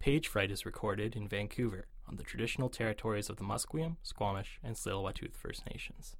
Page Fright is recorded in Vancouver on the traditional territories of the Musqueam, Squamish, and Tsleil-Waututh First Nations.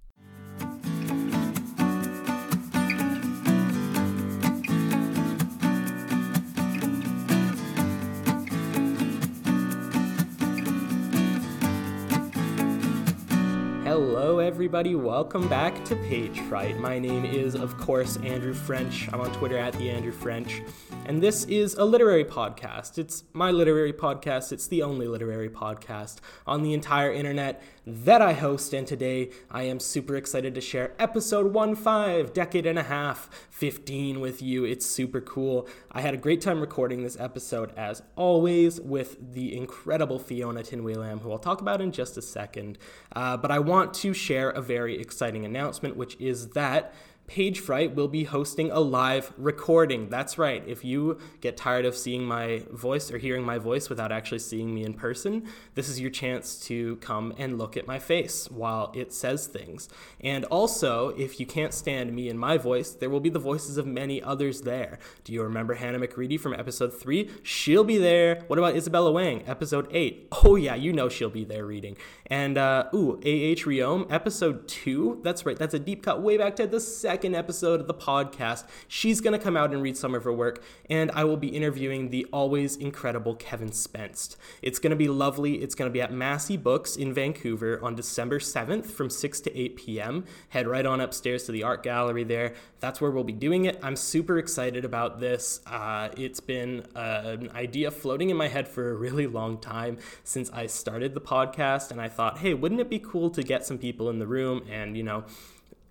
Hello, everybody. Welcome back to Page Fright. My name is, of course, Andrew French. I'm on Twitter at the Andrew French, and this is a literary podcast. It's my literary podcast. It's the only literary podcast on the entire internet that I host. And today, I am super excited to share episode one five, decade and a half, 15 with you. It's super cool. I had a great time recording this episode, as always, with the incredible Fiona Tinwei Lam, who I'll talk about in just a second. Uh, but I want to share a very exciting announcement, which is that Page Fright will be hosting a live recording. That's right. If you get tired of seeing my voice or hearing my voice without actually seeing me in person, this is your chance to come and look at my face while it says things. And also, if you can't stand me and my voice, there will be the voices of many others there. Do you remember Hannah McReady from episode 3? She'll be there. What about Isabella Wang, episode 8? Oh, yeah, you know she'll be there reading. And, uh, ooh, A.H. Riom, episode 2? That's right, that's a deep cut way back to the second second episode of the podcast. She's going to come out and read some of her work, and I will be interviewing the always incredible Kevin Spenst. It's going to be lovely. It's going to be at Massey Books in Vancouver on December 7th from 6 to 8 p.m. Head right on upstairs to the art gallery there. That's where we'll be doing it. I'm super excited about this. Uh, it's been uh, an idea floating in my head for a really long time since I started the podcast, and I thought, hey, wouldn't it be cool to get some people in the room and, you know,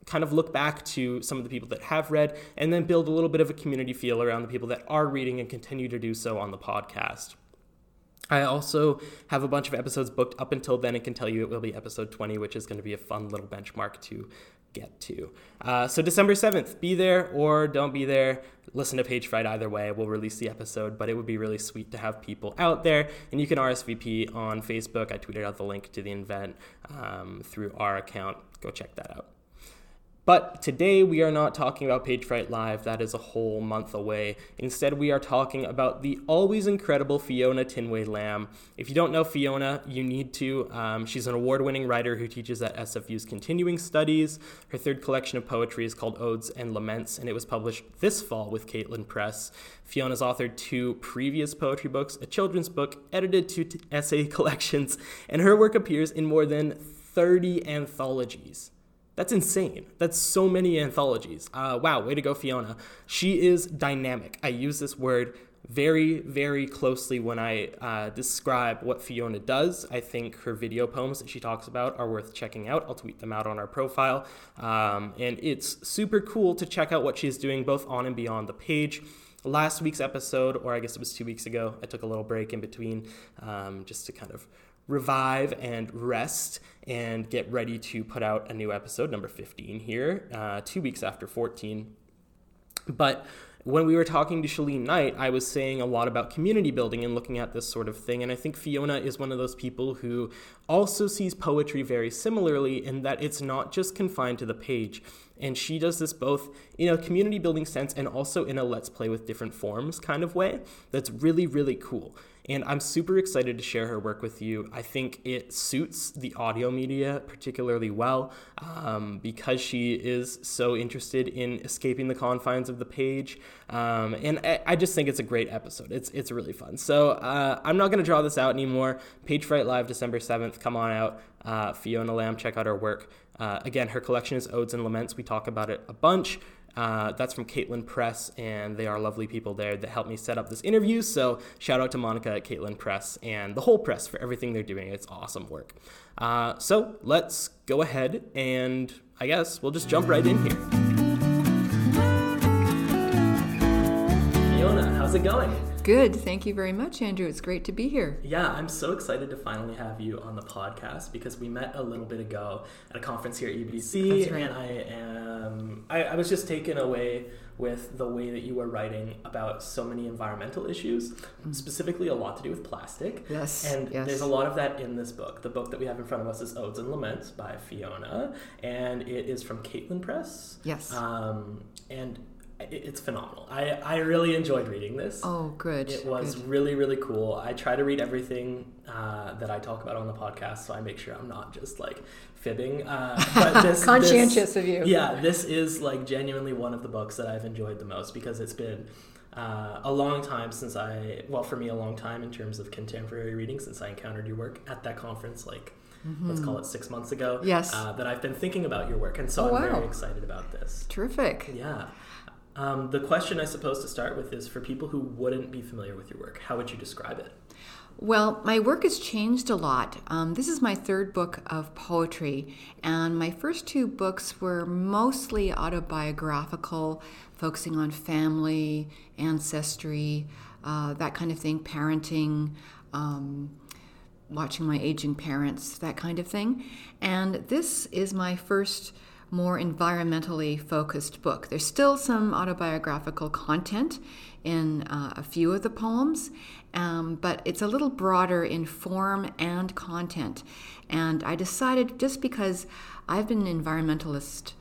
kind of look back to some of the people that have read and then build a little bit of a community feel around the people that are reading and continue to do so on the podcast. I also have a bunch of episodes booked up until then and can tell you it will be episode 20, which is going to be a fun little benchmark to get to. Uh, so, December 7th, be there or don't be there. Listen to Page Fright either way. We'll release the episode, but it would be really sweet to have people out there. And you can RSVP on Facebook. I tweeted out the link to the event um, through our account. Go check that out. But today we are not talking about Page Fright Live, that is a whole month away. Instead, we are talking about the always incredible Fiona Tinwei Lam. If you don't know Fiona, you need to. Um, she's an award winning writer who teaches at SFU's continuing studies. Her third collection of poetry is called Odes and Laments, and it was published this fall with Caitlin Press. Fiona's authored two previous poetry books, a children's book, edited two t- essay collections, and her work appears in more than 30 anthologies. That's insane. That's so many anthologies. Uh, wow, way to go, Fiona. She is dynamic. I use this word very, very closely when I uh, describe what Fiona does. I think her video poems that she talks about are worth checking out. I'll tweet them out on our profile. Um, and it's super cool to check out what she's doing both on and beyond the page last week's episode, or I guess it was two weeks ago, I took a little break in between um, just to kind of revive and rest and get ready to put out a new episode, number 15 here, uh, two weeks after 14. But when we were talking to Chelene Knight, I was saying a lot about community building and looking at this sort of thing. And I think Fiona is one of those people who also sees poetry very similarly in that it's not just confined to the page. And she does this both in a community building sense and also in a let's play with different forms kind of way. That's really, really cool. And I'm super excited to share her work with you. I think it suits the audio media particularly well um, because she is so interested in escaping the confines of the page. Um, and I, I, just think it's a great episode. It's, it's really fun. So uh, I'm not going to draw this out anymore. Page Fright Live, December 7th. Come on out. Uh, Fiona Lam, check out her work. Uh, again, her collection is Odes and Laments. We talk about it a bunch. Uh, that's from Caitlin Press, and they are lovely people there that helped me set up this interview. So shout out to Monica at Caitlin Press and the whole press for everything they're doing. It's awesome work. Uh, so let's go ahead and I guess we'll just jump right in here. How's it going? Good. Thank you very much, Andrew. It's great to be here. Yeah, I'm so excited to finally have you on the podcast because we met a little bit ago at a conference here at UBC, right. and I am I, I, was just taken away with the way that you were writing about so many environmental issues, mm-hmm. specifically a lot to do with plastic. Yes. And yes. there's a lot of that in this book. The book that we have in front of us is Odes and Laments by Fiona, and it is from Caitlin Press. Yes. Um, and it's phenomenal. I, I really enjoyed reading this. Oh, good. It was good. really, really cool. I try to read everything uh, that I talk about on the podcast, so I make sure I'm not just like fibbing. Uh, but this, Conscientious this, of you. Yeah, this is like genuinely one of the books that I've enjoyed the most because it's been uh, a long time since I, well, for me, a long time in terms of contemporary reading since I encountered your work at that conference, like mm-hmm. let's call it six months ago. Yes. Uh, that I've been thinking about your work, and so oh, I'm wow. very excited about this. Terrific. Yeah. Um, the question I suppose to start with is for people who wouldn't be familiar with your work, how would you describe it? Well, my work has changed a lot. Um, this is my third book of poetry, and my first two books were mostly autobiographical, focusing on family, ancestry, uh, that kind of thing, parenting, um, watching my aging parents, that kind of thing. And this is my first more environmentally focused book. There's still some autobiographical content in uh, a few of the poems, um, but it's a little broader in form and content. And I decided just because I've been an environmentalist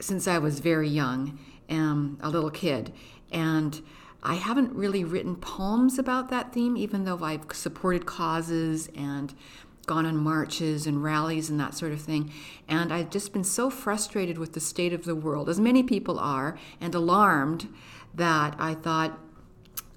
since I was very young, um, a little kid, and I haven't really written poems about that theme, even though I've supported causes and gone on marches and rallies and that sort of thing. And I've just been so frustrated with the state of the world, as many people are, and alarmed that I thought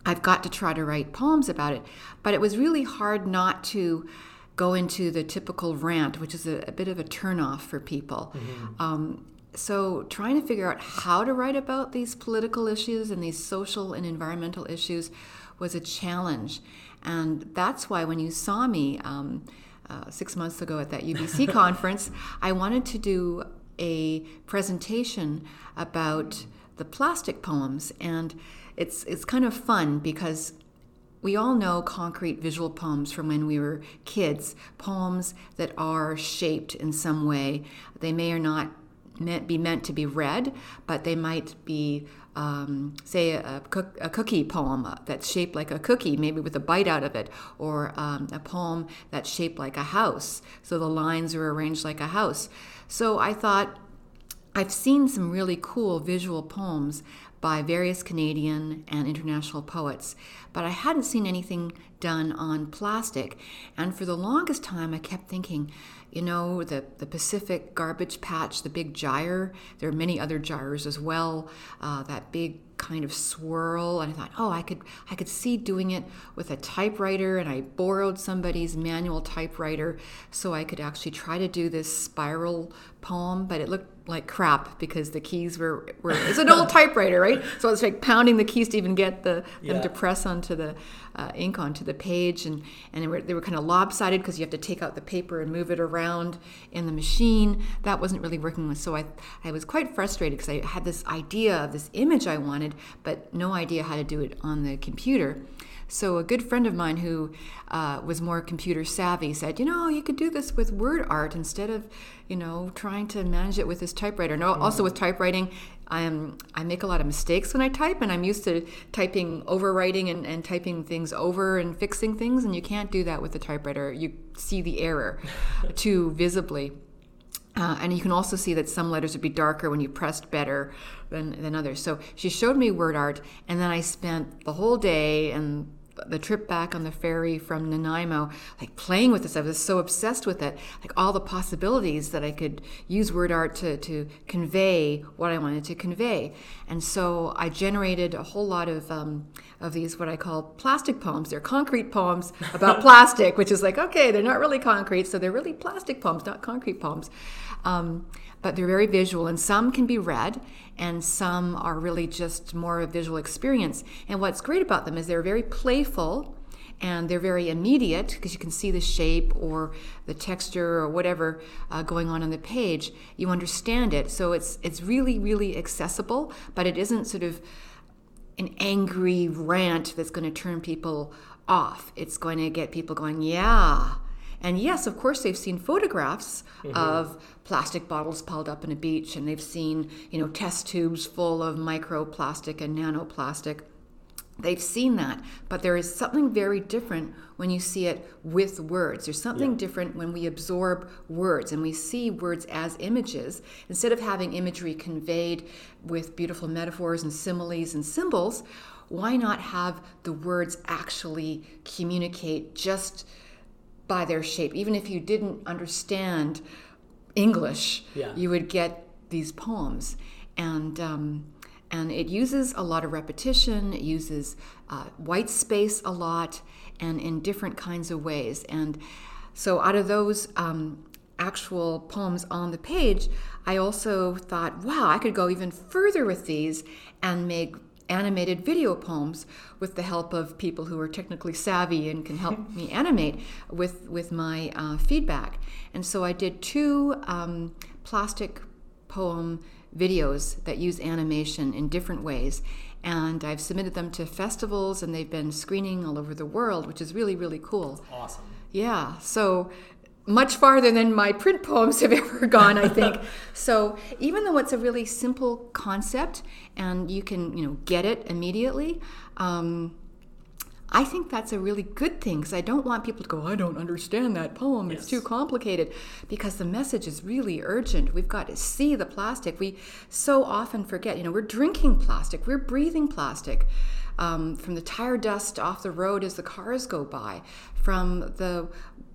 I've got to try to write poems about it. But it was really hard not to go into the typical rant, which is a, a bit of a turnoff for people. Mm-hmm. Um, so trying to figure out how to write about these political issues and these social and environmental issues was a challenge. And that's why when you saw me, um, uh, six months ago at that UBC conference, I wanted to do a presentation about the plastic poems, and it's it's kind of fun because we all know concrete visual poems from when we were kids, poems that are shaped in some way. They may or not meant, be meant to be read, but they might be um, say a, a, cookie poem that's shaped like a cookie, maybe with a bite out of it, or um, a poem that's shaped like a house, so the lines are arranged like a house. So I thought, I've seen some really cool visual poems by various Canadian and international poets, but I hadn't seen anything done on plastic. And for the longest time, I kept thinking, you know, the, the Pacific garbage patch, the big gyre. There are many other gyres as well. Uh, that big kind of swirl and I thought, oh, I could I could see doing it with a typewriter and I borrowed somebody's manual typewriter so I could actually try to do this spiral poem, but it looked like crap because the keys were, were it's an old typewriter, right? So it's like pounding the keys to even get the yeah. them to press onto the uh, ink onto the page, and and they were, they were kind of lopsided because you have to take out the paper and move it around in the machine. That wasn't really working. So I I was quite frustrated because I had this idea of this image I wanted, but no idea how to do it on the computer. So a good friend of mine who uh, was more computer savvy said, you know, you could do this with word art instead of, you know, trying to manage it with this typewriter. No, mm-hmm. also with typewriting, I am I make a lot of mistakes when I type, and I'm used to typing, overwriting, and, and typing things over and fixing things, and you can't do that with the typewriter. You see the error too visibly. Uh, and you can also see that some letters would be darker when you pressed better than, than others. So she showed me word art, and then I spent the whole day and the trip back on the ferry from Nanaimo, like playing with this. I was so obsessed with it, like all the possibilities that I could use word art to, to convey what I wanted to convey. And so I generated a whole lot of, um, of these, what I call plastic poems. They're concrete poems about plastic, which is like, okay, they're not really concrete, so they're really plastic poems, not concrete poems. Um, but they're very visual, and some can be read, and some are really just more of a visual experience. And what's great about them is they're very playful and they're very immediate because you can see the shape or the texture or whatever uh, going on on the page. You understand it, so it's it's really really accessible, but it isn't sort of an angry rant that's going to turn people off. It's going to get people going, yeah and yes, of course, they've seen photographs mm-hmm. of plastic bottles piled up in a beach, and they've seen, you know, test tubes full of microplastic and nanoplastic. They've seen that, but there is something very different when you see it with words. There's something Yeah. different when we absorb words and we see words as images. Instead of having imagery conveyed with beautiful metaphors and similes and symbols, why not have the words actually communicate just by their shape? Even if you didn't understand English, Yeah. you would get these poems. And um, and it uses a lot of repetition. It uses uh, white space a lot, and in different kinds of ways. And so, out of those um, actual poems on the page, I also thought, wow, I could go even further with these and make animated video poems with the help of people who are technically savvy and can help me animate with with my uh, feedback. And so I did two um, plastic poem videos that use animation in different ways. And I've submitted them to festivals and they've been screening all over the world, which is really, really cool. Awesome. Yeah, so much farther than my print poems have ever gone, I think. so even though it's a really simple concept and you can, you know, get it immediately, um, I think that's a really good thing because I don't want people to go, I don't understand that poem. It's too complicated because the message is really urgent. We've got to see the plastic. We so often forget, you know, we're drinking plastic, we're breathing plastic. Um, from the tire dust off the road as the cars go by, from the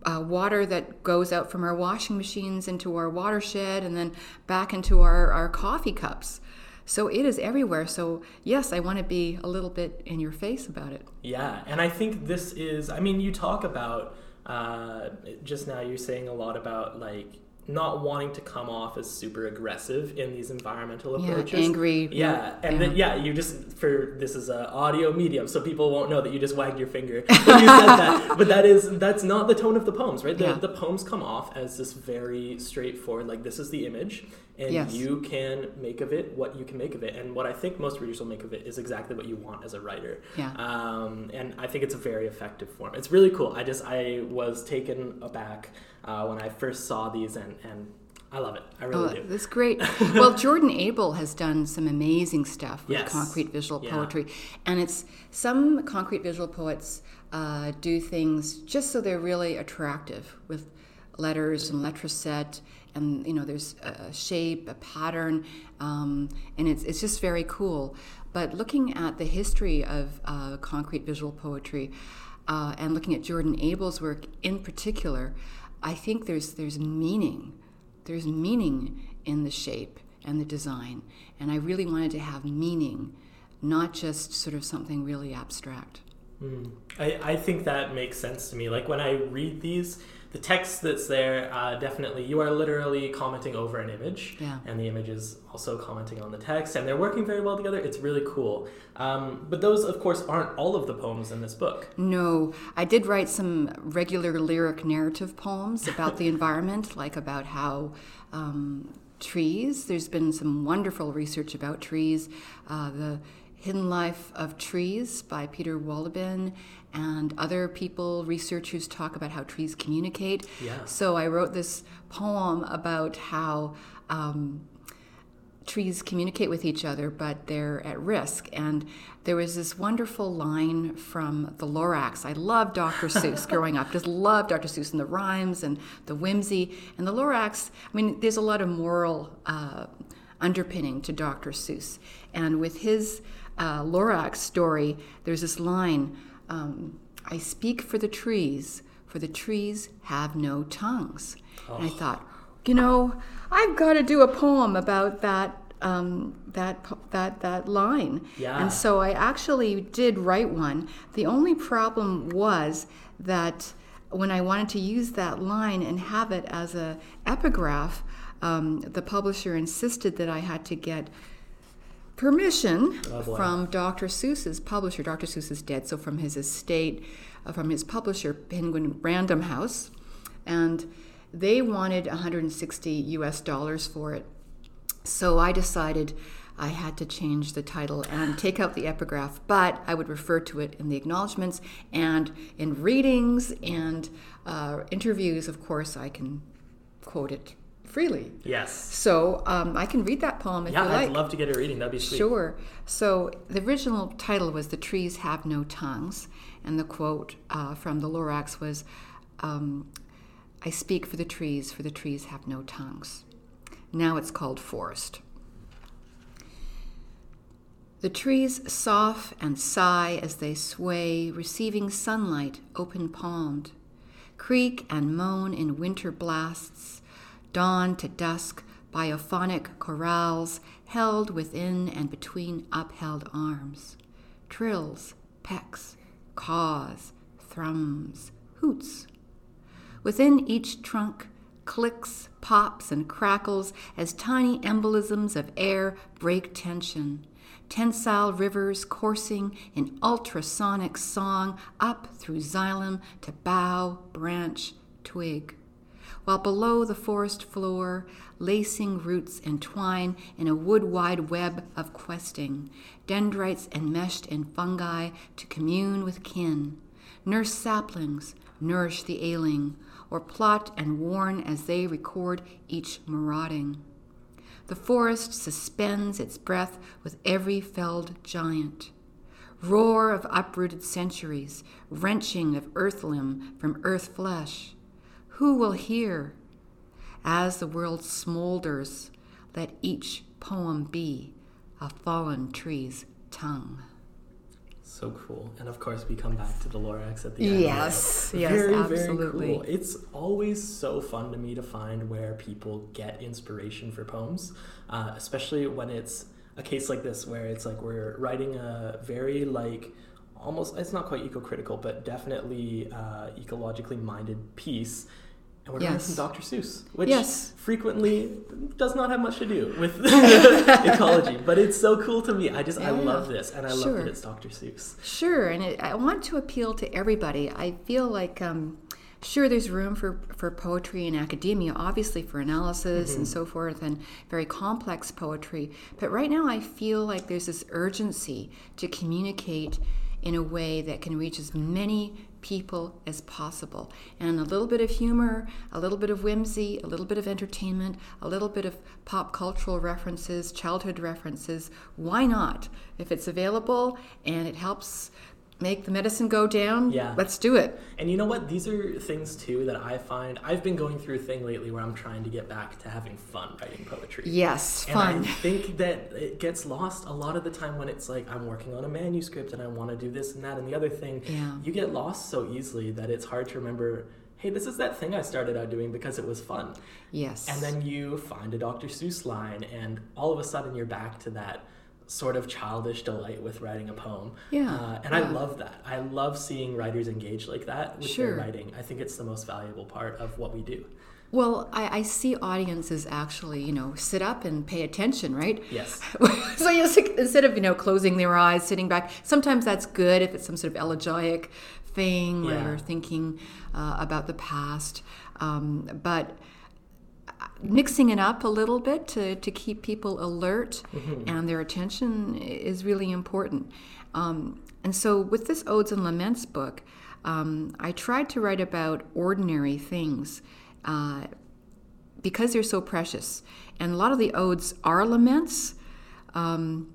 uh, water that goes out from our washing machines into our watershed and then back into our, our coffee cups. So it is everywhere. So, yes, I want to be a little bit in your face about it. Yeah, and I think this is. I mean, you talk about uh, just now. You're saying a lot about like not wanting to come off as super aggressive in these environmental approaches. Yeah, angry, Yeah, and yeah. then yeah, you just for this is a audio medium, so people won't know that you just wagged your finger when you said that. But that is that's not the tone of the poems, right? The, Yeah. the poems come off as this very straightforward, like this is the image, and Yes. you can make of it what you can make of it. And what I think most readers will make of it is exactly what you want as a writer. Yeah. Um, and I think it's a very effective form. It's really cool. I just I was taken aback uh, when I first saw these, and and I love it. I really Oh, do. that's great. well, Jordan Abel has done some amazing stuff with Yes. concrete visual Yeah. poetry, and it's some concrete visual poets uh, do things just so they're really attractive with letters and letter set, and you know there's a shape, a pattern, um, and it's it's just very cool. But looking at the history of uh, concrete visual poetry, uh, and looking at Jordan Abel's work in particular, I think there's there's meaning there's meaning in the shape and the design. And I really wanted to have meaning, not just sort of something really abstract. Hmm. I, I think that makes sense to me. Like when I read these, the text that's there, uh, definitely, you are literally commenting over an image. Yeah. And the image is also commenting on the text, and they're working very well together. It's really cool. Um, but those, of course, aren't all of the poems in this book. No, I did write some regular lyric narrative poems about the environment, like about how um, trees, there's been some wonderful research about trees. Uh, the Hidden Life of Trees by Peter Wohlleben and other people, researchers talk about how trees communicate. Yeah. So I wrote this poem about how um, trees communicate with each other, but they're at risk. And there was this wonderful line from the Lorax. I loved Dr. Seuss growing up, just loved Dr. Seuss and the rhymes and the whimsy. And the Lorax, I mean, there's a lot of moral uh, underpinning to Dr. Seuss. And with his uh, Lorax story, there's this line um, I speak for the trees, for the trees have no tongues. And I thought, you know, I've got to do a poem about that um, that that that line. Yeah. And so I actually did write one. The only problem was that when I wanted to use that line and have it as a epigraph, um, the publisher insisted that I had to get permission Oh, from Dr. Seuss's publisher. Dr. Seuss is dead, so from his estate, uh, from his publisher, Penguin Random House, and they wanted 160 US dollars for it. So I decided I had to change the title and take out the epigraph, but I would refer to it in the acknowledgments and in readings and uh, interviews. Of course, I can quote it freely. Yes. So um, I can read that poem if Yeah, you like. Yeah, I'd love to get a reading. That'd be sweet. Sure. So the original title was "The Trees Have No Tongues," and the quote uh, from the Lorax was, um, "I speak for the trees, for the trees have no tongues." Now it's called Forest. The trees sough and sigh as they sway, receiving sunlight open palmed, creak and moan in winter blasts, dawn to dusk, biophonic chorales held within and between upheld arms, trills, pecks, caws, thrums, hoots. Within each trunk, clicks, pops, and crackles as tiny embolisms of air break tension tensile rivers coursing in ultrasonic song up through xylem to bough, branch, twig. While below the forest floor, lacing roots entwine in a wood wide web of questing, dendrites enmeshed in fungi to commune with kin. Nurse saplings, nourish the ailing, or plot and warn as they record each marauding. The forest suspends its breath with every felled giant. Roar of uprooted centuries, wrenching of earth limb from earth flesh. Who will hear? As the world smolders, let each poem be a fallen tree's tongue. So cool. And of course, we come back to the Lorax at the end. Yes, yes, very, absolutely. Very cool. It's always so fun to me to find where people get inspiration for poems, uh, especially when it's a case like this where it's like we're writing a very like almost it's not quite eco-critical but definitely uh, ecologically minded piece and we're Yes. from Dr. Seuss, which Yes. frequently does not have much to do with ecology, but it's so cool to me. I just I love this, and I love Sure. that it's Dr. Seuss. Sure, and it, I want to appeal to everybody. I feel like, um, sure, there's room for, for poetry in academia, obviously for analysis and so forth, and very complex poetry. But right now, I feel like there's this urgency to communicate in a way that can reach as many people as possible. And a little bit of humor, a little bit of whimsy, a little bit of entertainment, a little bit of pop cultural references, childhood references. Why not? If it's available and it helps make the medicine go down, Yeah. let's do it. And you know what? These are things too that I find I've been going through a thing lately where I'm trying to get back to having fun writing poetry. Yes, And fun. I think that it gets lost a lot of the time when it's like I'm working on a manuscript and I want to do this and that and the other thing. Yeah. You get lost so easily that it's hard to remember, hey, this is that thing I started out doing because it was fun. yes. And then you find a Dr. Seuss line and all of a sudden you're back to that sort of childish delight with writing a poem. Yeah, Uh, and I love that. I love seeing writers engage like that with Sure. their writing. I think it's the most valuable part of what we do. well, I, I see audiences actually, you know, sit up and pay attention, right? Yes. so yes, instead of you know closing their eyes, sitting back, sometimes that's good if it's some sort of elegiac thing where you're thinking uh, about the past. Um, but mixing it up a little bit to, to keep people alert and their attention is really important. Um, and so with this Odes and Laments book, um, I tried to write about ordinary things. Uh, because they're so precious. And a lot of the odes are laments um,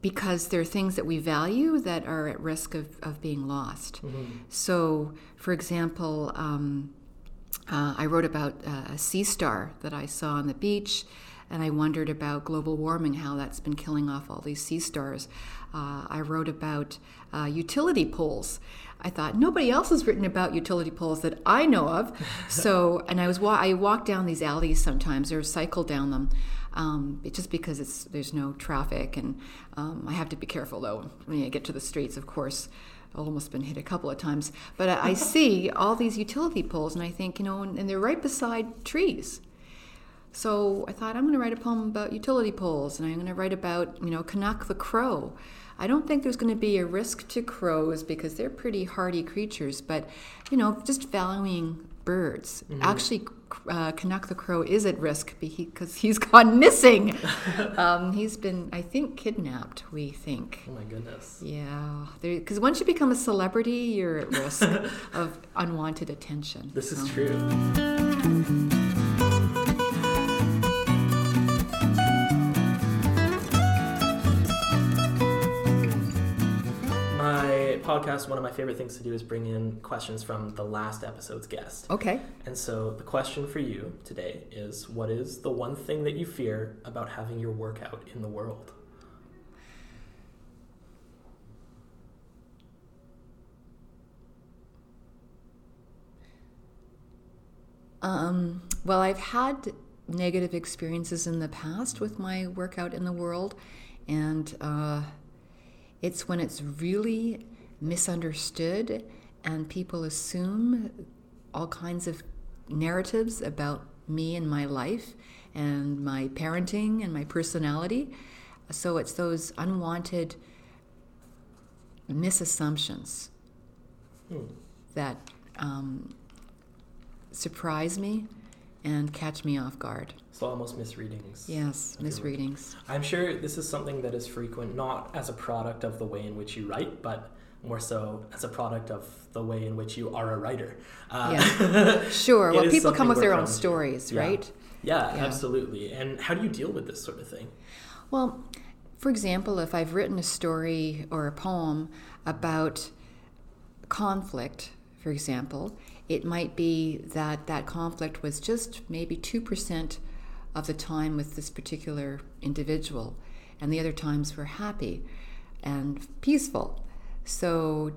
because they're things that we value that are at risk of, of being lost. So, for example, um, uh, I wrote about uh, a sea star that I saw on the beach, and I wondered about global warming, how that's been killing off all these sea stars. Uh, I wrote about uh, utility poles. I thought nobody else has written about utility poles that I know of. So, and I was wa- I walk down these alleys sometimes or cycle down them, um, just because it's there's no traffic, and um, I have to be careful though when I get to the streets. Of course, almost been hit a couple of times, but I, I see all these utility poles, and I think you know, and, and they're right beside trees. So I thought I'm going to write a poem about utility poles, and I'm going to write about you know Canuck the crow. I don't think there's going to be a risk to crows because they're pretty hardy creatures, but you know just valuing birds. Mm-hmm. Actually, uh, Canuck the crow is at risk because he's gone missing. um, he's been, I think, kidnapped. We think. Oh my goodness. Yeah, because once you become a celebrity, you're at risk of unwanted attention. This is true. Podcast, one of my favorite things to do is bring in questions from the last episode's guest. Okay. And so the question for you today is what is the one thing that you fear about having your work out in the world? Um, well, I've had negative experiences in the past with my workout in the world, and uh, it's when it's really misunderstood and people assume all kinds of narratives about me and my life and my parenting and my personality. So it's those unwanted misassumptions Hmm. that um, surprise me and catch me off guard. So almost misreadings. Yes, misreadings. I'm sure this is something that is frequent, not as a product of the way in which you write, but more so as a product of the way in which you are a writer. Uh, Sure. Well, people come with their own stories, Yeah. right? yeah, Yeah. absolutely. And how do you deal with this sort of thing? Well, for example, if I've written a story or a poem about conflict, for example, it might be that that conflict was just maybe 2% of the time with this particular individual, and the other times were happy and peaceful. So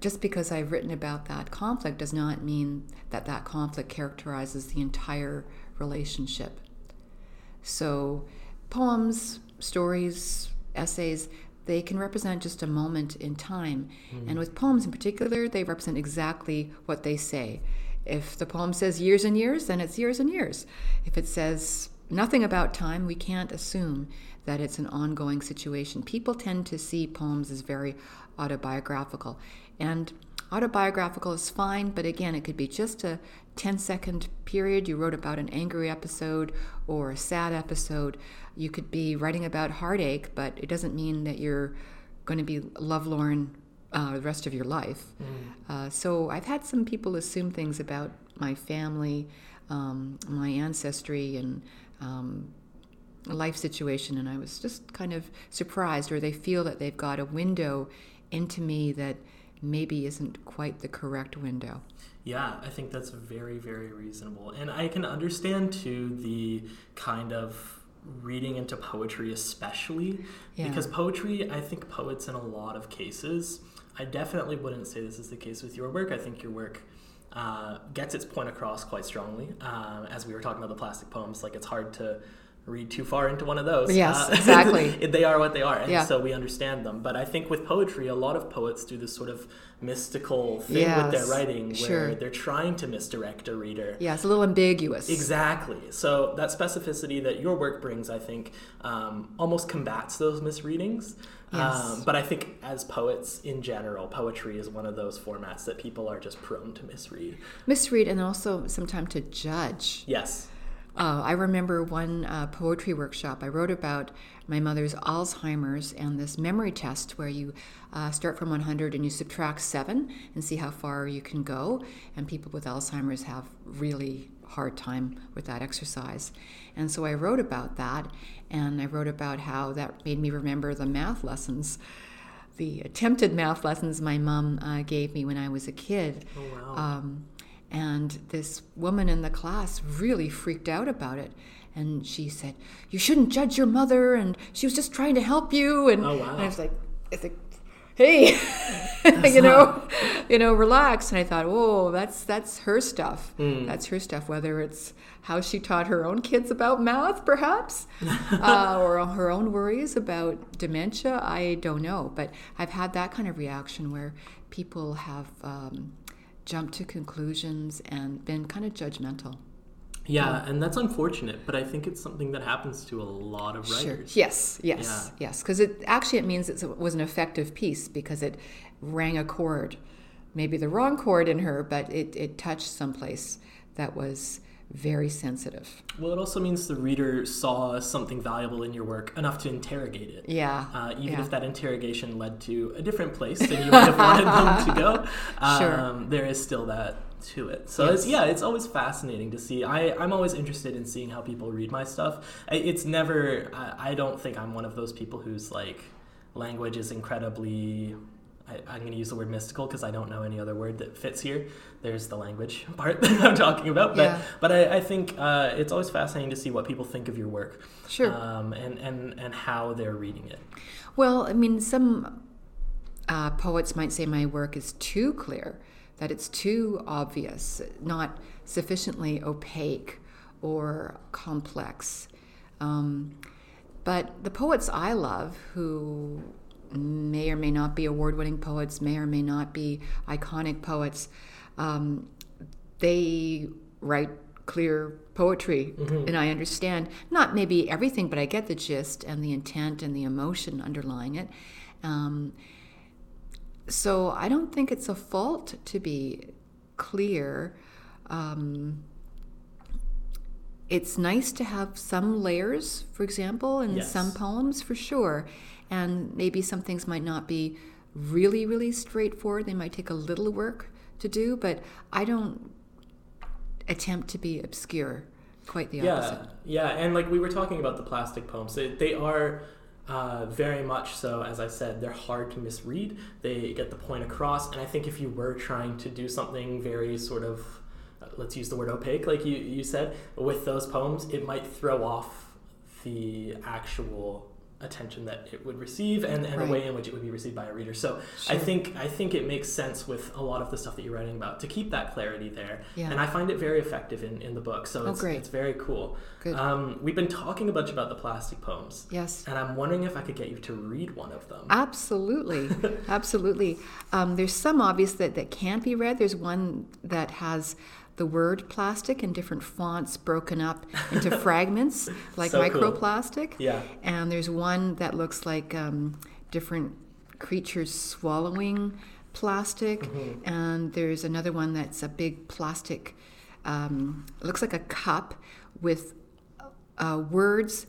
just because I've written about that conflict does not mean that that conflict characterizes the entire relationship. So, poems, stories, essays, they can represent just a moment in time. Hmm. And with poems in particular, they represent exactly what they say. If the poem says years and years, then it's years and years. If it says nothing about time, we can't assume that it's an ongoing situation. People tend to see poems as very autobiographical. And autobiographical is fine, but again, it could be just a 10 second period. You wrote about an angry episode or a sad episode. You could be writing about heartache, but it doesn't mean that you're going to be lovelorn uh, the rest of your life. Uh, so I've had some people assume things about my family, um, my ancestry, and um, life situation, and I was just kind of surprised, or they feel that they've got a window into me that maybe isn't quite the correct window. Yeah, I think that's very, very reasonable. And I can understand too the kind of reading into poetry, especially Yeah. because poetry, I think poets in a lot of cases, I definitely wouldn't say this is the case with your work. I think your work uh, gets its point across quite strongly. Um, as we were talking about the plastic poems, like it's hard to read too far into one of those. Yes, Uh, exactly. they are what they are, and Yeah. so we understand them. But I think with poetry, a lot of poets do this sort of mystical thing with their writing where sure. they're trying to misdirect a reader. Yeah, it's a little ambiguous. Exactly. So that specificity that your work brings, I think, um, almost combats those misreadings. Yes. Um, but I think as poets in general, poetry is one of those formats that people are just prone to misread. Misread and also sometimes to judge. Yes. Uh, I remember one uh, poetry workshop I wrote about my mother's Alzheimer's and this memory test where you uh, start from 100 and you subtract seven and see how far you can go. And people with Alzheimer's have really hard time with that exercise. And so I wrote about that, and I wrote about how that made me remember the math lessons. The attempted math lessons my mom uh, gave me when I was a kid. Oh, wow. Um, and this woman in the class really freaked out about it. And she said, You shouldn't judge your mother. And she was just trying to help you. And, Oh, wow. and I was like, it's like Hey, you know, you know, relax. And I thought, oh, that's that's her stuff. Hmm. That's her stuff. Whether it's how she taught her own kids about math, perhaps, uh, or her own worries about dementia, I don't know. But I've had that kind of reaction where people have um, jumped to conclusions and been kind of judgmental. Yeah, and that's unfortunate, but I think it's something that happens to a lot of writers. Sure. Yes, yes, yes. Because it actually it means it was an effective piece because it rang a chord, maybe the wrong chord in her, but it, it touched someplace that was very sensitive. Well, it also means the reader saw something valuable in your work enough to interrogate it. Yeah. Uh, even yeah. if that interrogation led to a different place than you might have wanted them to go, um, Sure. there is still that to it. So it's, yeah, it's always fascinating to see. I, I'm always interested in seeing how people read my stuff. It's never, I, I don't think I'm one of those people whose like language is incredibly I, am going to use the word mystical because I don't know any other word that fits here. There's the language part that I'm talking about, but Yeah. but I, I think uh, it's always fascinating to see what people think of your work, Sure. um, and and and how they're reading it. Well, I mean, some uh, poets might say my work is too clear, that it's too obvious, not sufficiently opaque or complex. Um, but the poets I love, who may or may not be award winning poets, may or may not be iconic poets, um, they write clear poetry and i understand not maybe everything but i get the gist and the intent and the emotion underlying it. Um, so i don't think it's a fault to be clear. Um, it's nice to have some layers for example in Yes. some poems for sure and maybe some things might not be really really straightforward they might take a little work to do but i don't attempt to be obscure quite the opposite Yeah, yeah, and like we were talking about the plastic poems, they, they are uh, very much so. As I said, they're hard to misread. They get the point across, and I think if you were trying to do something very sort of, uh, let's use the word opaque, like you you said, with those poems, it might throw off the actual attention that it would receive and, and Right. the way in which it would be received by a reader. So I think I think it makes sense with a lot of the stuff that you're writing about to keep that clarity there. Yeah. And I find it very effective in, in the book. So Oh, it's, great. it's very cool. Good. Um, we've been talking a bunch about the plastic poems, yes and I'm wondering if I could get you to read one of them. Absolutely, absolutely. Um, there's some obvious that, that can't be read. There's one that has the word plastic in different fonts broken up into fragments, like So cool. microplastic. Yeah. And there's one that looks like um, different creatures swallowing plastic. Mm-hmm. And there's another one that's a big plastic, um, looks like a cup with uh, words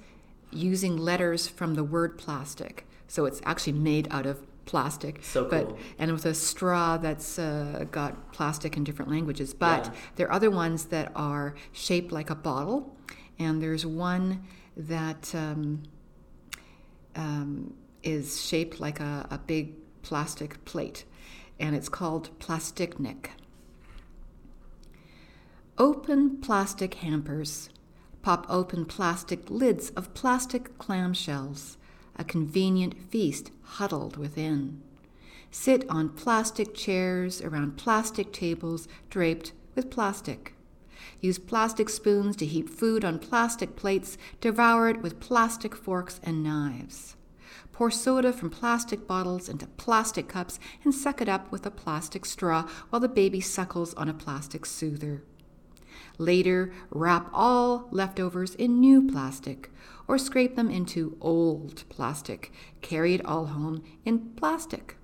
using letters from the word plastic. So it's actually made out of plastic. So but. And with a straw that's uh, got plastic in different languages. But Yeah. there are other ones that are shaped like a bottle. And there's one that um, um, is shaped like a, a big plastic plate. And it's called Plasticnik. Open plastic hampers. Pop open plastic lids of plastic clamshells. A convenient feast huddled within. Sit on plastic chairs around plastic tables draped with plastic. Use plastic spoons to heap food on plastic plates. Devour it with plastic forks and knives. Pour soda from plastic bottles into plastic cups and suck it up with a plastic straw while the baby suckles on a plastic soother. Later, wrap all leftovers in new plastic or scrape them into old plastic. Carry it all home in plastic.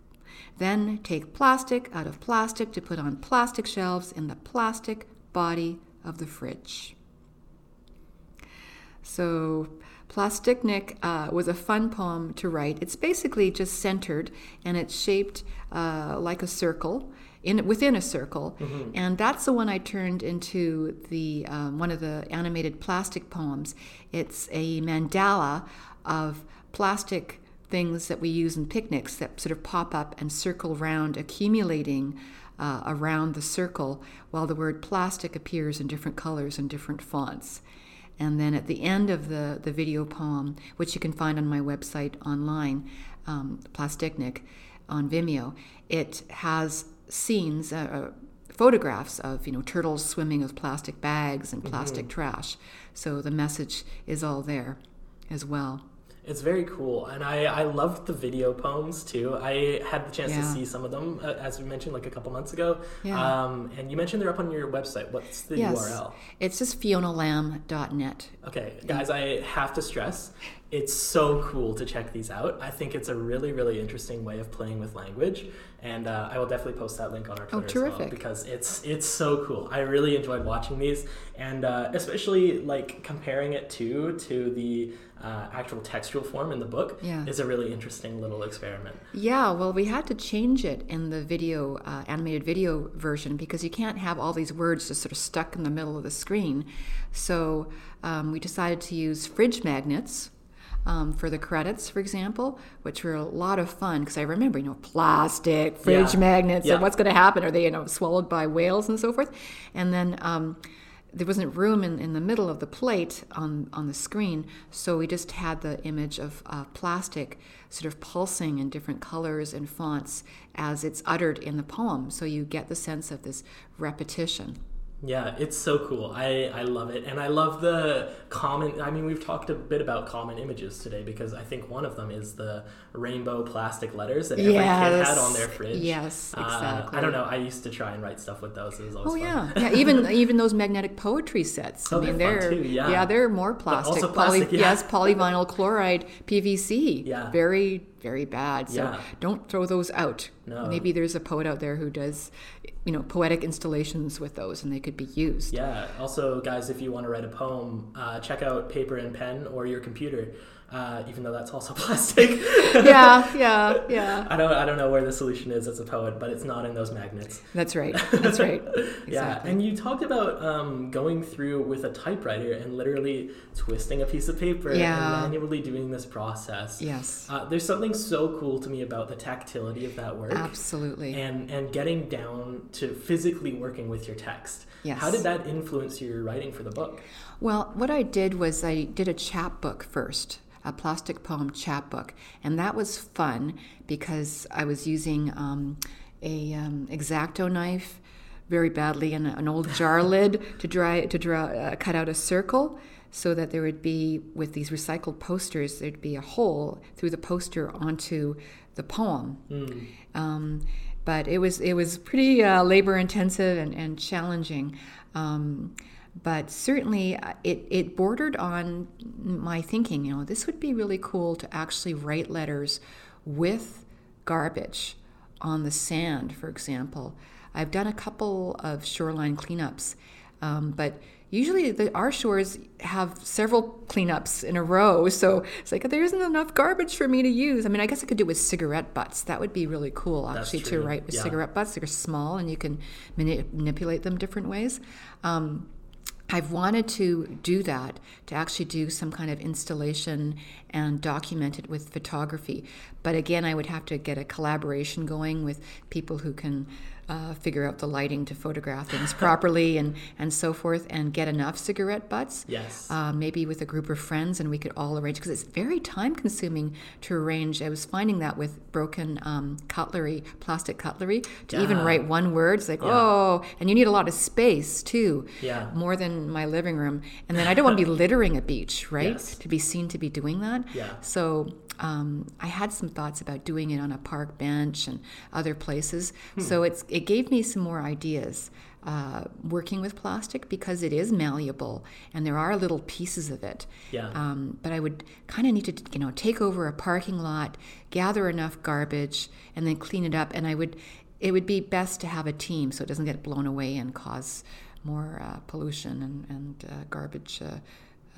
Then take plastic out of plastic to put on plastic shelves in the plastic body of the fridge. So, Plasticnik uh, was a fun poem to write. It's basically just centered and it's shaped uh, like a circle in within a circle, and that's the one I turned into the um, one of the animated plastic poems. It's a mandala of plastic things that we use in picnics that sort of pop up and circle round, accumulating uh, around the circle, while the word plastic appears in different colors and different fonts. And then at the end of the, the video poem, which you can find on my website online, um, Plasticnik, on Vimeo, it has scenes, uh, uh, photographs of you know turtles swimming with plastic bags and plastic trash. So the message is all there as well. It's very cool, and I I loved the video poems too. I had the chance to see some of them, uh, as we mentioned, like a couple months ago. Yeah. Um, and you mentioned they're up on your website. What's the yes, URL? it's just fionalam.net. Okay, guys, I have to stress it's so cool to check these out. I think it's a really, really interesting way of playing with language, and uh, I will definitely post that link on our Oh, Twitter as well because it's it's so cool. I really enjoyed watching these, and uh, especially like comparing it to to the uh, actual textual form in the book Yeah. is a really interesting little experiment. Yeah, well, we had to change it in the video, uh, animated video version because you can't have all these words just sort of stuck in the middle of the screen. So um, we decided to use fridge magnets um, for the credits, for example, which were a lot of fun because I remember, you know, plastic, fridge Yeah. magnets, Yeah. and what's going to happen? Are they, you know, swallowed by whales and so forth? And then um, there wasn't room in, in the middle of the plate on, on the screen, so we just had the image of uh, plastic sort of pulsing in different colors and fonts as it's uttered in the poem. So you get the sense of this repetition. Yeah, it's so cool. I, I love it. And I love the common. I mean, we've talked a bit about common images today because I think one of them is the rainbow plastic letters that every kid had on their fridge. Yes, Uh, exactly. I don't know. I used to try and write stuff with those. It was always Oh fun. yeah, yeah. Even even those magnetic poetry sets. Oh, I mean, they're fun they're too, yeah. they're more plastic. also plastic, yeah. Yes, polyvinyl chloride, PVC. Yeah. Very very bad. So Yeah. don't throw those out. No. Maybe there's a poet out there who does, you know, poetic installations with those, and they could be used. Yeah. Also, guys, if you want to write a poem, uh, check out paper and pen or your computer. Uh, even though that's also plastic. yeah, yeah, yeah. I don't. I don't know where the solution is as a poet, but it's not in those magnets. That's right. That's right. Yeah, and you talked about um, going through with a typewriter and literally twisting a piece of paper Yeah. and manually doing this process. Yes. Uh, there's something so cool to me about the tactility of that work Absolutely. and and getting down to physically working with your text. Yes. How did that influence your writing for the book? Well, what I did was I did a chapbook first, a plastic poem chapbook, and that was fun because I was using um, a um, exacto knife very badly and an old jar lid to dry to draw uh, cut out a circle so that there would be with these recycled posters there'd be a hole through the poster onto the poem. Um, but it was it was pretty uh, labor intensive and, and challenging. Um, but certainly, uh, it, it bordered on my thinking. You know, this would be really cool to actually write letters with garbage on the sand, for example. I've done a couple of shoreline cleanups, um, but usually the, our shores have several cleanups in a row. So it's like there isn't enough garbage for me to use. I mean, I guess I could do it with cigarette butts. That would be really cool, actually, to write with yeah. cigarette butts. They're small and you can mani- manipulate them different ways. Um, I've wanted to do that, to actually do some kind of installation and document it with photography. But again, I would have to get a collaboration going with people who can uh, figure out the lighting to photograph things properly and, and so forth, and get enough cigarette butts. Yes. Uh, maybe with a group of friends, and we could all arrange because it's very time consuming to arrange. I was finding that with broken um, cutlery, plastic cutlery, to even write one word, it's like, Yeah. oh, and you need a lot of space too Yeah. more than my living room. And then I don't want to be littering a beach, right? Yes. To be seen to be doing that. Yeah. So um, I had some thoughts about doing it on a park bench and other places. Hmm. So it's it gave me some more ideas. Uh, working with plastic because it is malleable and there are little pieces of it. Yeah. Um, but I would kind of need to, you know, take over a parking lot, gather enough garbage, and then clean it up. And I would, it would be best to have a team so it doesn't get blown away and cause more uh, pollution and, and uh, garbage uh,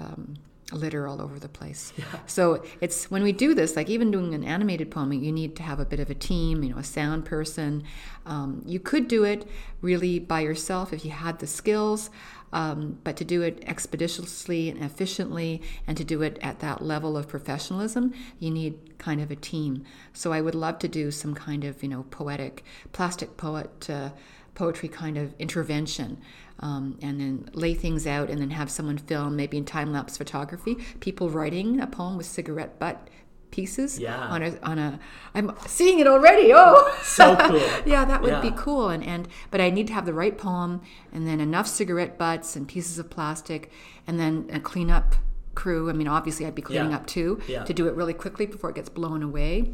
um, litter all over the place. So it's when we do this, like even doing an animated poem, you need to have a bit of a team, you know, a sound person. Um, you could do it really by yourself if you had the skills. Um, but to do it expeditiously and efficiently and to do it at that level of professionalism, you need kind of a team. So I would love to do some kind of, you know, poetic, plastic poet, uh, poetry kind of intervention. Um, and then lay things out and then have someone film, maybe in time lapse photography, people writing a poem with cigarette butt pieces Yeah. on a on a I'm seeing it already. Oh, So cool. yeah, that would be cool. And and but I need to have the right poem, and then enough cigarette butts and pieces of plastic, and then a cleanup crew. I mean, obviously, I'd be cleaning Yeah. up too Yeah. to do it really quickly before it gets blown away.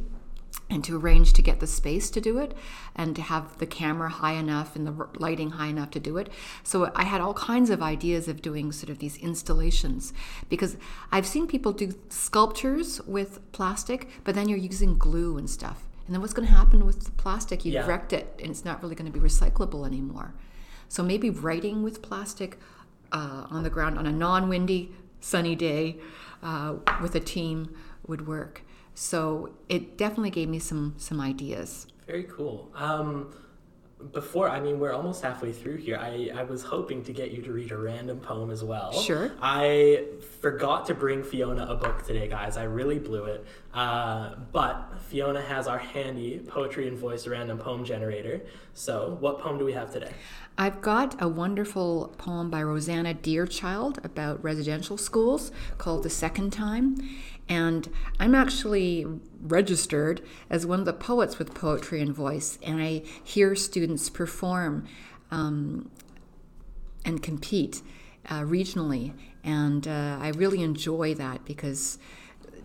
And to arrange to get the space to do it, and to have the camera high enough and the lighting high enough to do it. So I had all kinds of ideas of doing sort of these installations because I've seen people do sculptures with plastic, but then you're using glue and stuff. And then what's going to happen with the plastic? You've Yeah. wrecked it, and it's not really going to be recyclable anymore. So maybe writing with plastic uh, on the ground on a non-windy, sunny day uh, with a team would work. So it definitely gave me some some ideas. Very cool. Um, before, I mean, we're almost halfway through here. I, I was hoping to get you to read a random poem as well. Sure. I forgot to bring Fiona a book today, guys. I really blew it. Uh, but Fiona has our handy Poetry In Voice random poem generator. So, what poem do we have today? I've got a wonderful poem by Rosanna Deerchild about residential schools called The Second Time. And I'm actually registered as one of the poets with Poetry In Voice, and I hear students perform um, and compete uh, regionally. And uh, I really enjoy that because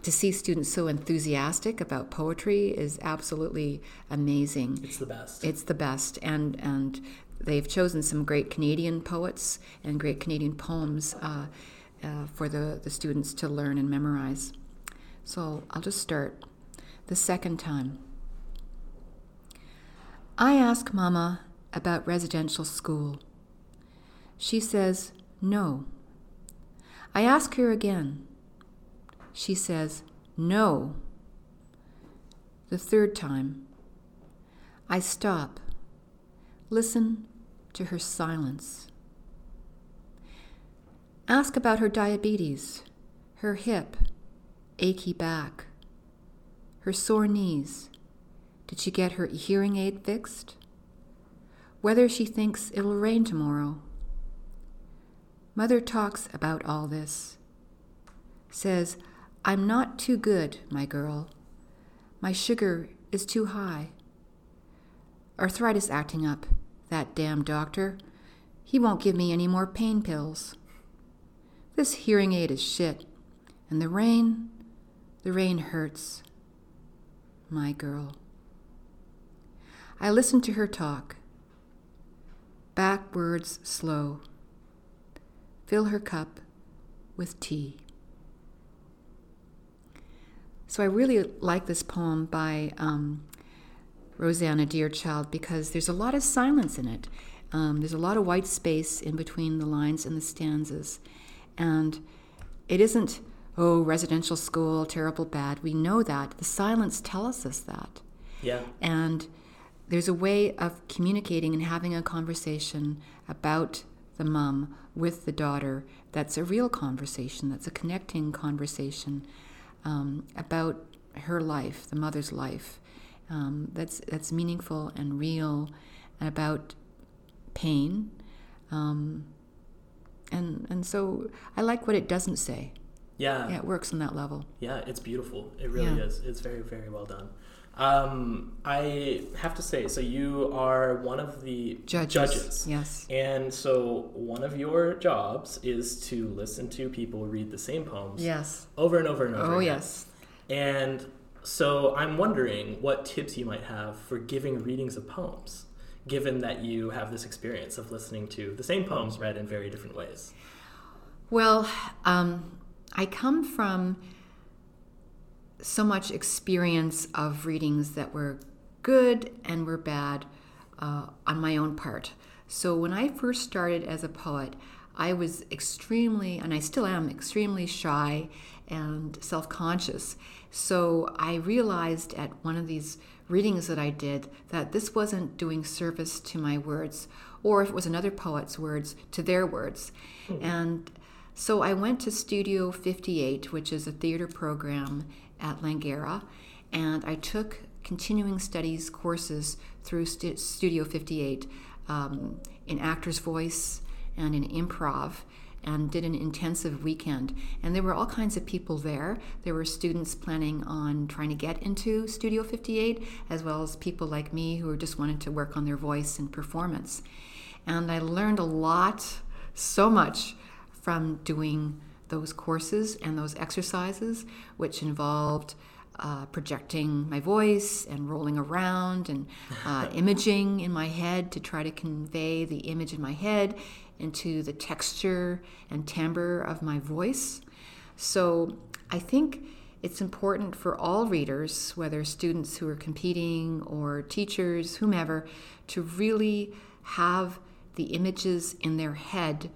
to see students so enthusiastic about poetry is absolutely amazing. It's the best. It's the best, and and they've chosen some great Canadian poets and great Canadian poems uh, uh, for the, the students to learn and memorize. So I'll just start the second time. I ask Mama about residential school. She says no. I ask her again. She says no. The third time, I stop, listen to her silence. Ask about her diabetes, her hip, achy back, her sore knees. Did she get her hearing aid fixed? Whether she thinks it'll rain tomorrow. Mother talks about all this. Says, I'm not too good, my girl. My sugar is too high. Arthritis acting up, that damn doctor. He won't give me any more pain pills. This hearing aid is shit. And the rain, the rain hurts. My girl. I listen to her talk. Backwards slow. Fill her cup with tea. So I really like this poem by um, Rosanna Deerchild because there's a lot of silence in it. Um, there's a lot of white space in between the lines and the stanzas. And it isn't, oh, residential school, terrible, bad. We know that. The silence tells us that. Yeah. And there's a way of communicating and having a conversation about the mom with the daughter that's a real conversation, that's a connecting conversation um, about her life, the mother's life, um, that's, that's meaningful and real, and about pain. Um, and, and so I like what it doesn't say. Yeah. Yeah, it works on that level. Yeah, it's beautiful. It really Yeah. is. It's very, very well done. Um, I have to say, so you are one of the Judges. Yes. And so one of your jobs is to listen to people read the same poems Yes. over and over and over. Oh, again. yes. And so I'm wondering what tips you might have for giving readings of poems, given that you have this experience of listening to the same poems read in very different ways. Well, um, I come from so much experience of readings that were good and were bad uh, on my own part. So when I first started as a poet, I was extremely, and I still am, extremely shy and self conscious. So I realized at one of these readings that I did that this wasn't doing service to my words, or if it was another poet's words, to their words. And so I went to Studio 58, which is a theater program at Langara, and I took continuing studies courses through Stu- Studio 58 um, in actor's voice and in improv and did an intensive weekend. And there were all kinds of people there. There were students planning on trying to get into Studio 58, as well as people like me who just wanted to work on their voice and performance. And I learned a lot, so much, from doing those courses and those exercises, which involved uh, projecting my voice and rolling around and uh, imaging in my head to try to convey the image in my head into the texture and timbre of my voice. So I think it's important for all readers, whether students who are competing or teachers, whomever, to really have the images in their head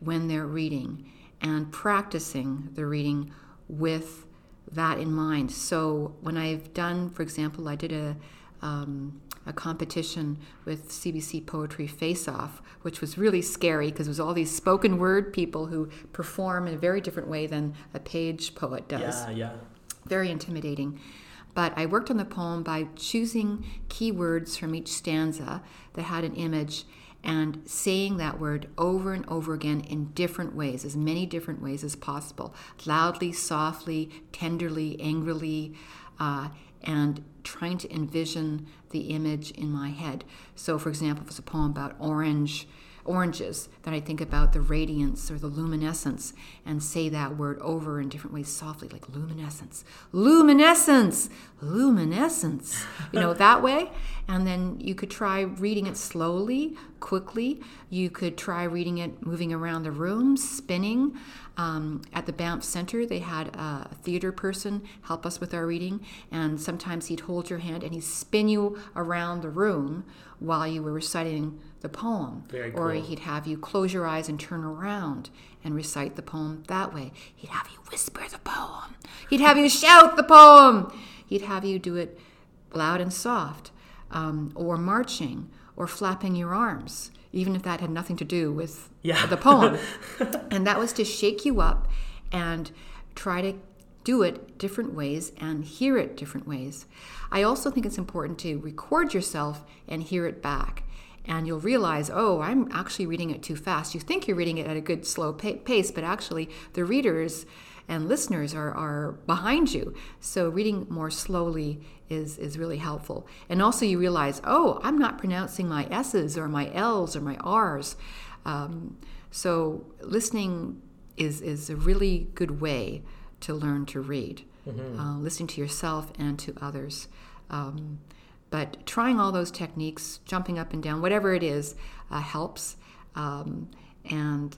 when they're reading and practicing the reading with that in mind. So when I've done, for example, I did a um, a competition with CBC Poetry Face Off, which was really scary because it was all these spoken word people who perform in a very different way than a page poet does. Yeah, yeah. Very intimidating. But I worked on the poem by choosing keywords from each stanza that had an image and saying that word over and over again in different ways, as many different ways as possible loudly, softly, tenderly, angrily, uh, and trying to envision the image in my head. So, for example, if it's a poem about orange, oranges, then I think about the radiance or the luminescence and say that word over in different ways softly, like luminescence, luminescence, luminescence, you know, that way. And then you could try reading it slowly, quickly. You could try reading it moving around the room, spinning. Um, at the Banff Center, they had a theater person help us with our reading, and sometimes he'd hold your hand and he'd spin you around the room while you were reciting the poem. Very Or cool. he'd have you close your eyes and turn around and recite the poem that way. He'd have you whisper the poem. He'd have you shout the poem. He'd have you do it loud and soft, um, or marching, or flapping your arms, even if that had nothing to do with Yeah. the poem. and that was to shake you up and try to do it different ways and hear it different ways. I also think it's important to record yourself and hear it back. And you'll realize, oh, I'm actually reading it too fast. You think you're reading it at a good slow pace, but actually the readers and listeners are, are behind you. So reading more slowly is, is really helpful. And also you realize, oh, I'm not pronouncing my S's or my L's or my R's. Um, so listening is, is a really good way to learn to read, uh, listening to yourself and to others. Um, but trying all those techniques, jumping up and down, whatever it is, uh, helps. Um, and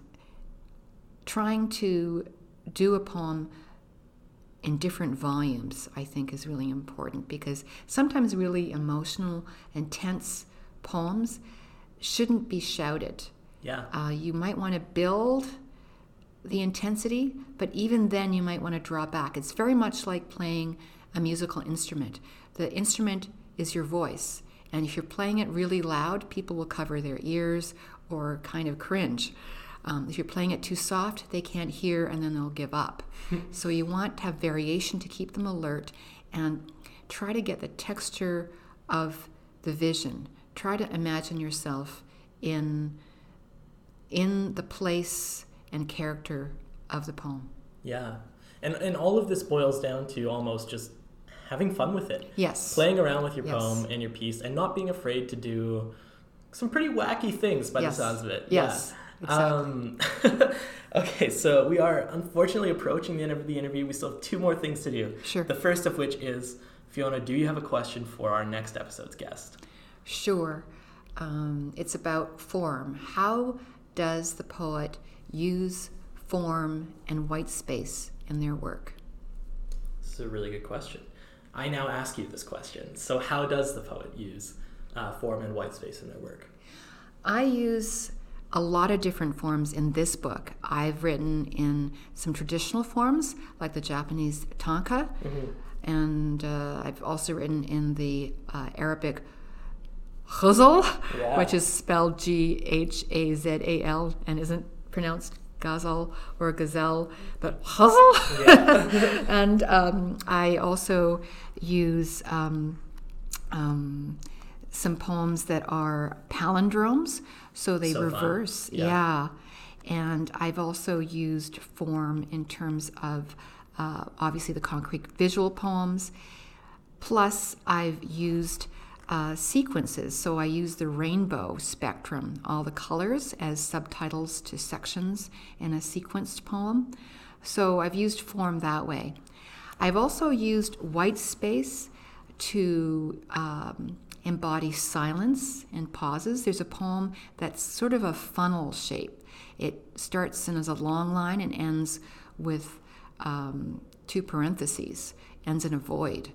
trying to do a poem in different volumes, I think, is really important because sometimes really emotional, intense poems shouldn't be shouted. Yeah. Uh, you might want to build the intensity, but even then you might want to draw back. It's very much like playing a musical instrument. The instrument is your voice, and if you're playing it really loud, people will cover their ears or kind of cringe. Um, if you're playing it too soft, they can't hear and then they'll give up. so you want to have variation to keep them alert and try to get the texture of the vision. Try to imagine yourself in in the place and character of the poem. Yeah. And and all of this boils down to almost just having fun with it. Yes. Playing around with your Yes. poem and your piece and not being afraid to do some pretty wacky things by Yes. the sounds of it. Yes, Yeah. Um, okay, so we are unfortunately approaching the end of the interview. We still have two more things to do. Sure. The first of which is Fiona, do you have a question for our next episode's guest? Sure. Um, it's about form. How does the poet use form and white space in their work? This is a really good question. I now ask you this question. So, how does the poet use uh, form and white space in their work? I use a lot of different forms in this book. I've written in some traditional forms, like the Japanese tanka, and uh, I've also written in the uh, Arabic ghazal, Yeah. which is spelled G H A Z A L and isn't pronounced ghazal or gazelle, but ghazal. and um, I also use um, um, some poems that are palindromes, so they So reverse. Yeah. yeah. And I've also used form in terms of uh, obviously the concrete visual poems. Plus, I've used uh, sequences. So I use the rainbow spectrum, all the colors, as subtitles to sections in a sequenced poem. So I've used form that way. I've also used white space to um, embody silence and pauses. There's a poem that's sort of a funnel shape. It starts in as a long line and ends with um, two parentheses, ends in a void.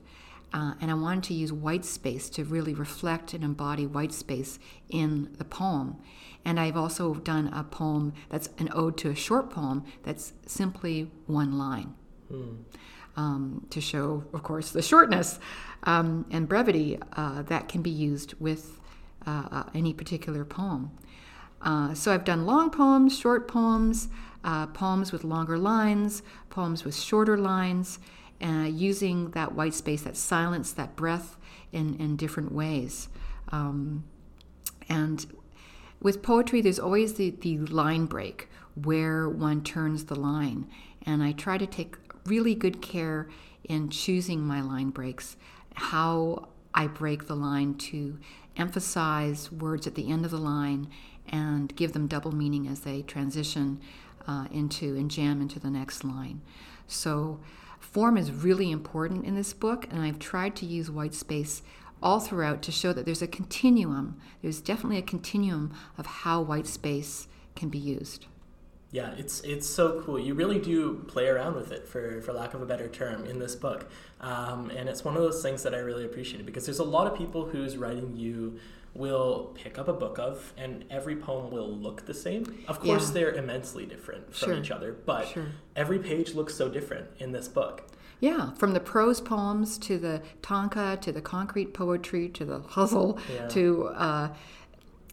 Uh, and I wanted to use white space to really reflect and embody white space in the poem. And I've also done a poem that's an ode to a short poem that's simply one line. um, to show, of course, the shortness um, and brevity uh, that can be used with uh, uh any particular poem. Uh, so I've done long poems, short poems, uh, poems with longer lines, poems with shorter lines, using that white space, that silence, that breath in, in different ways. Um, and with poetry, there's always the, the line break where one turns the line. And I try to take really good care in choosing my line breaks, how I break the line to emphasize words at the end of the line and give them double meaning as they transition uh, into and jam into the next line. So, form is really important in this book, and I've tried to use white space all throughout to show that there's a continuum. There's definitely a continuum of how white space can be used. Yeah, it's it's so cool. You really do play around with it, for for lack of a better term, in this book, um, and it's one of those things that I really appreciate because there's a lot of people who's writing you will pick up a book of, and every poem will look the same. Of course, yeah. they're immensely different from sure. each other, but sure. every page looks so different in this book. Yeah, from the prose poems to the tanka to the concrete poetry to the ghazal yeah. to uh,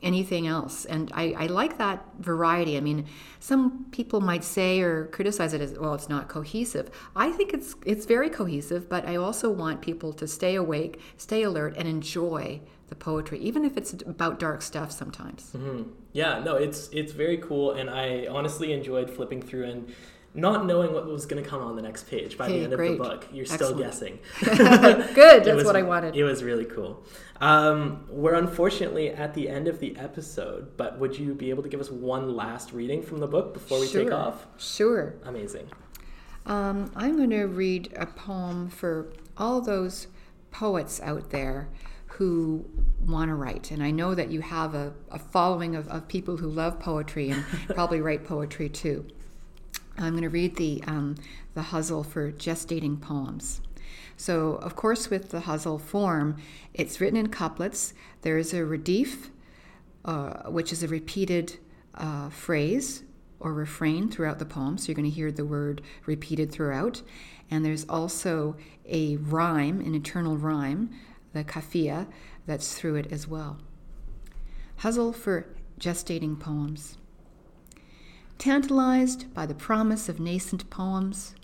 anything else. And I, I, like that variety. I mean, some people might say or criticize it as well, it's not cohesive. I think it's it's very cohesive, but I also want people to stay awake, stay alert, and enjoy the poetry, even if it's about dark stuff sometimes. Mm-hmm. Yeah, no, it's it's very cool, and I honestly enjoyed flipping through and not knowing what was going to come on the next page by the end great. of the book. You're Excellent. still guessing. Good, that's was, what I wanted. It was really cool. Um, we're unfortunately at the end of the episode, but would you be able to give us one last reading from the book before we sure. take off? Sure. Amazing. Um, I'm going to read a poem for all those poets out there who want to write. And I know that you have a, a following of, of people who love poetry and probably write poetry too. I'm going to read the, um, the Ghazal for gestating poems. So, of course, with the ghazal form, it's written in couplets. There is a radif, uh, which is a repeated uh, phrase or refrain throughout the poem. So, you're going to hear the word repeated throughout. And there's also a rhyme, an eternal rhyme, the kafia, that's through it as well. Ghazal for gestating poems. Tantalized by the promise of nascent poems,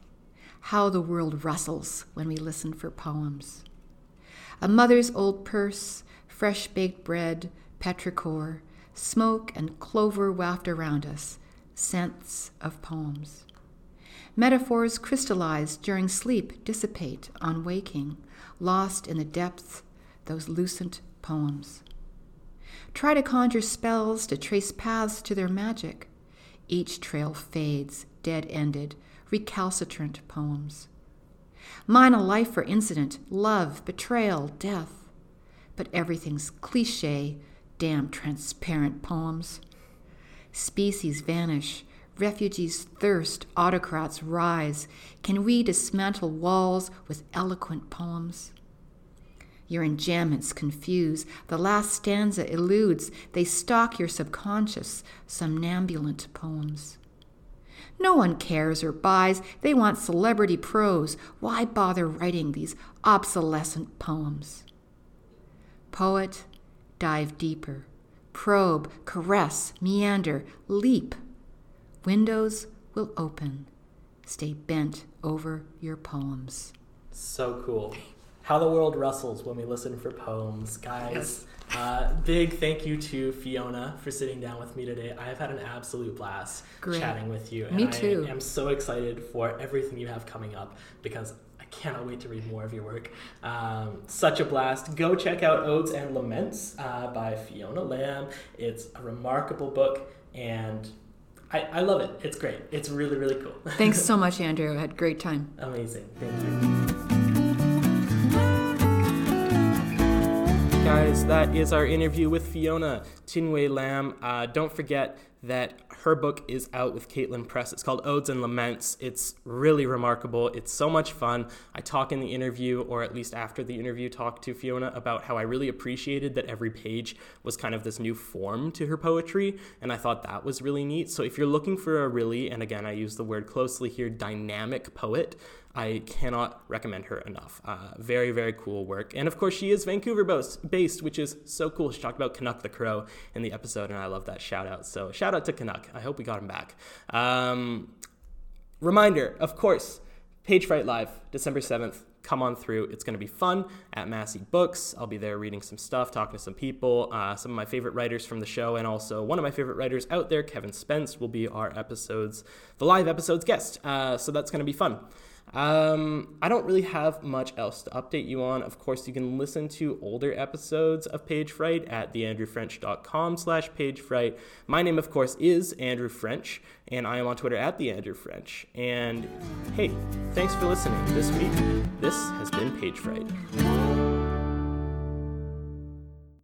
how the world rustles when we listen for poems. A mother's old purse, fresh baked bread, petrichor, smoke and clover waft around us, scents of poems. Metaphors crystallized during sleep dissipate on waking, lost in the depths, those lucent poems. Try to conjure spells to trace paths to their magic. Each trail fades, dead ended, recalcitrant poems. Mine a life for incident, love, betrayal, death. But everything's cliche, damn transparent poems. Species vanish, refugees thirst, autocrats rise. Can we dismantle walls with eloquent poems? Your enjambments confuse, the last stanza eludes, they stalk your subconscious, somnambulant poems. No one cares or buys, they want celebrity prose. Why bother writing these obsolescent poems? Poet, dive deeper, probe, caress, meander, leap. Windows will open. Stay bent over your poems. So cool how the world rustles when we listen for poems, guys. Yes. Uh, big thank you to Fiona for sitting down with me today. I have had an absolute blast Great. chatting with you. Me too. I am so excited for everything you have coming up because I cannot wait to read more of your work. Um, such a blast. Go check out Odes and Laments uh, by Fiona Lam. It's a remarkable book and I, I love it. It's great. It's really, really cool. Thanks so much, Andrew. I had a great time. Amazing. Thank you. guys, that is our interview with Fiona Tinwei Lam. Uh, don't forget that her book is out with Caitlin Press. It's called Odes and Laments. It's really remarkable. It's so much fun. I talk in the interview, or at least after the interview, talk to Fiona about how I really appreciated that every page was kind of this new form to her poetry, and I thought that was really neat. So if you're looking for a really, and again, I use the word closely here, dynamic poet, I cannot recommend her enough. Uh, very, very cool work. And of course, she is Vancouver based, which is so cool. She talked about Canuck the Crow in the episode, and I love that shout out. So, shout out to Canuck. I hope we got him back. Um, reminder, of course, Page Fright Live, December 7th. Come on through. It's going to be fun at Massey Books. I'll be there reading some stuff, talking to some people, uh, some of my favorite writers from the show, and also one of my favorite writers out there, Kevin Spenst, will be our episodes, the live episodes guest. Uh, so that's going to be fun. Um, I don't really have much else to update you on. Of course, you can listen to older episodes of Page Fright at theandrewfrench.com slash pagefright. My name, of course, is Andrew French, and I am on Twitter at theandrewfrench. And hey, thanks for listening this week. This has been Page Fright.